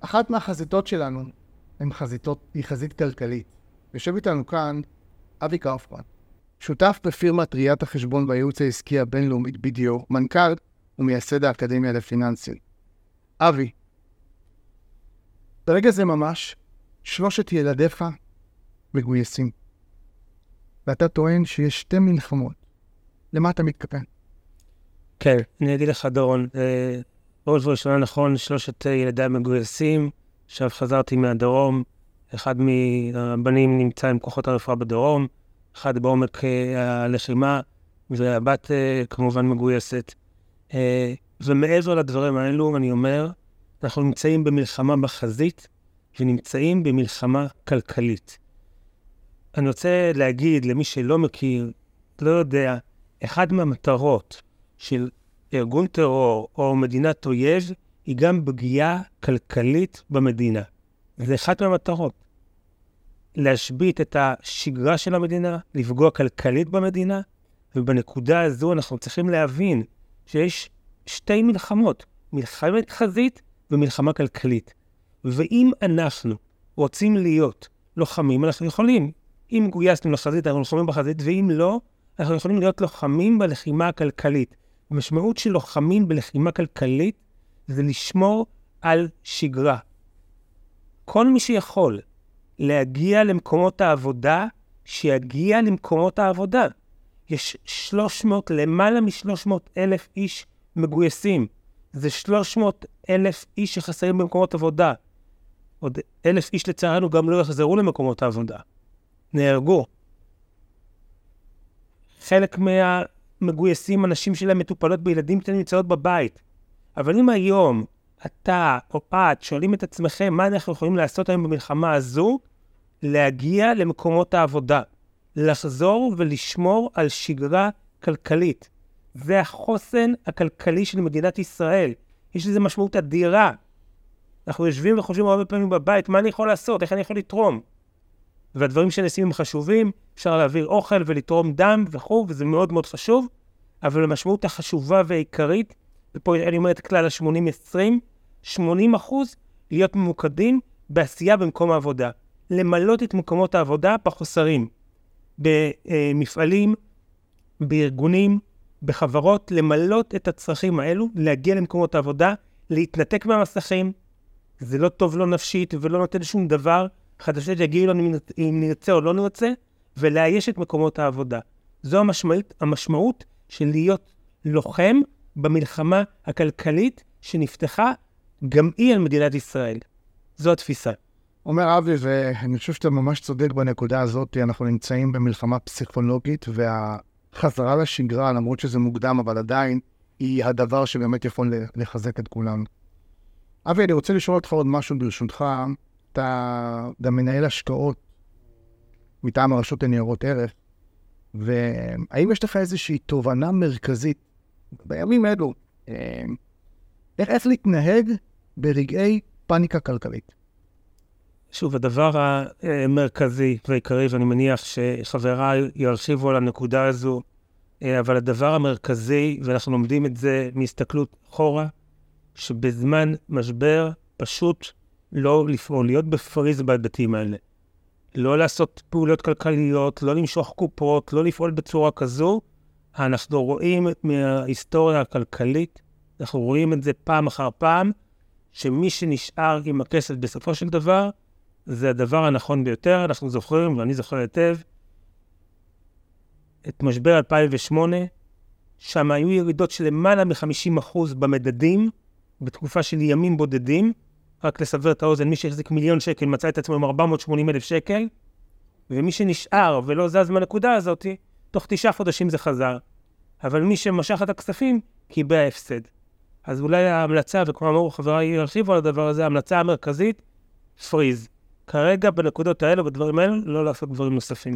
אחת מהחזיתות שלנו הן חזיתות, היא חזית כלכלית. יושב איתנו כאן אבי קאופמן, שותף בפירמת ראיית החשבון והייעוץ העסקי הבינלאומית BDO, מנכ"ל ומייסד האקדמיה לפיננסים. אבי, ברגע זה ממש, שלושת ילדיך מגויסים. ואתה טוען שיש שתי מלחמות. למה אתה מתכוון? כן, אני אגיד לך, דורון, אה, בראש ובראשונה נכון, שלושת ילדיי מגויסים, עכשיו חזרתי מהדרום, אחד מהבנים נמצא עם כוחות הרפואה בדרום, אחד בעומק אה, הלחימה, והבת אה, כמובן מגויסת. ומעבר לדברים האלו, אני אומר, אנחנו נמצאים במלחמה בחזית ונמצאים במלחמה כלכלית. אני רוצה להגיד למי שלא מכיר, לא יודע, אחת מהמטרות של ארגון טרור או מדינת אויב היא גם פגיעה כלכלית במדינה. זה אחת מהמטרות. להשבית את השגרה של המדינה, לפגוע כלכלית במדינה, ובנקודה הזו אנחנו צריכים להבין שיש שתי מלחמות, מלחמת חזית ומלחמה כלכלית. ואם אנחנו רוצים להיות לוחמים, אנחנו יכולים. אם גויסנו לחזית, אנחנו לוחמים בחזית, ואם לא, אנחנו יכולים להיות לוחמים בלחימה הכלכלית. המשמעות של לוחמים בלחימה כלכלית זה לשמור על שגרה. כל מי שיכול להגיע למקומות העבודה, שיגיע למקומות העבודה. יש 300, למעלה מ-300 אלף איש מגויסים. זה 300 אלף איש שחסרים במקומות עבודה. עוד אלף איש לצערנו גם לא יחזרו למקומות העבודה. נהרגו. חלק מהמגויסים, הנשים שלהם מטופלות בילדים שנמצאות בבית. אבל אם היום אתה או את שואלים את עצמכם מה אנחנו יכולים לעשות היום במלחמה הזו, להגיע למקומות העבודה. לחזור ולשמור על שגרה כלכלית. זה החוסן הכלכלי של מדינת ישראל. יש לזה משמעות אדירה. אנחנו יושבים וחושבים הרבה פעמים בבית, מה אני יכול לעשות? איך אני יכול לתרום? והדברים שנעשים הם חשובים, אפשר להעביר אוכל ולתרום דם וכו', וזה מאוד מאוד חשוב, אבל המשמעות החשובה והעיקרית, ופה אני אומר את הכלל ה-80-20, 80 אחוז להיות ממוקדים בעשייה במקום העבודה. למלות את מקומות העבודה בחוסרים. במפעלים, בארגונים, בחברות, למלות את הצרכים האלו, להגיע למקומות העבודה, להתנתק מהמסכים. זה לא טוב לא נפשית ולא נותן שום דבר. חדשות יגיעו לנו אם נרצה או לא נרצה, ולאייש את מקומות העבודה. זו המשמעות, המשמעות של להיות לוחם במלחמה הכלכלית שנפתחה גם היא על מדינת ישראל. זו התפיסה. אומר אבי, ואני חושב שאתה ממש צודק בנקודה הזאת, אנחנו נמצאים במלחמה פסיכולוגית, והחזרה לשגרה, למרות שזה מוקדם, אבל עדיין, היא הדבר שבאמת יכול לחזק את כולנו. אבי, אני רוצה לשאול אותך עוד משהו ברשותך. אתה גם מנהל השקעות מטעם הרשות לניירות ערך, והאם יש לך איזושהי תובנה מרכזית בימים אלו, אה, איך, איך להתנהג ברגעי פאניקה כלכלית? שוב, הדבר המרכזי והעיקרי, ואני מניח שחבריי ירחיבו על הנקודה הזו, אה, אבל הדבר המרכזי, ואנחנו לומדים את זה מהסתכלות אחורה, שבזמן משבר פשוט לא לפעול, להיות בפריז בהיבטים האלה. לא לעשות פעולות כלכליות, לא למשוך קופות, לא לפעול בצורה כזו. אנחנו רואים מההיסטוריה הכלכלית, אנחנו רואים את זה פעם אחר פעם, שמי שנשאר עם הכסף בסופו של דבר, זה הדבר הנכון ביותר. אנחנו זוכרים, ואני זוכר היטב, את משבר 2008, שם היו ירידות של למעלה מ-50% במדדים, בתקופה של ימים בודדים. רק לסבר את האוזן, מי שהחזיק מיליון שקל מצא את עצמו עם 480 אלף שקל, ומי שנשאר ולא זז מהנקודה הזאת, תוך תשעה חודשים זה חזר. אבל מי שמשך את הכספים, קיבל הפסד. אז אולי ההמלצה, וכמו אמרו חבריי ירחיבו על הדבר הזה, ההמלצה המרכזית, פריז. כרגע בנקודות האלה, בדברים האלה, לא לעשות דברים נוספים.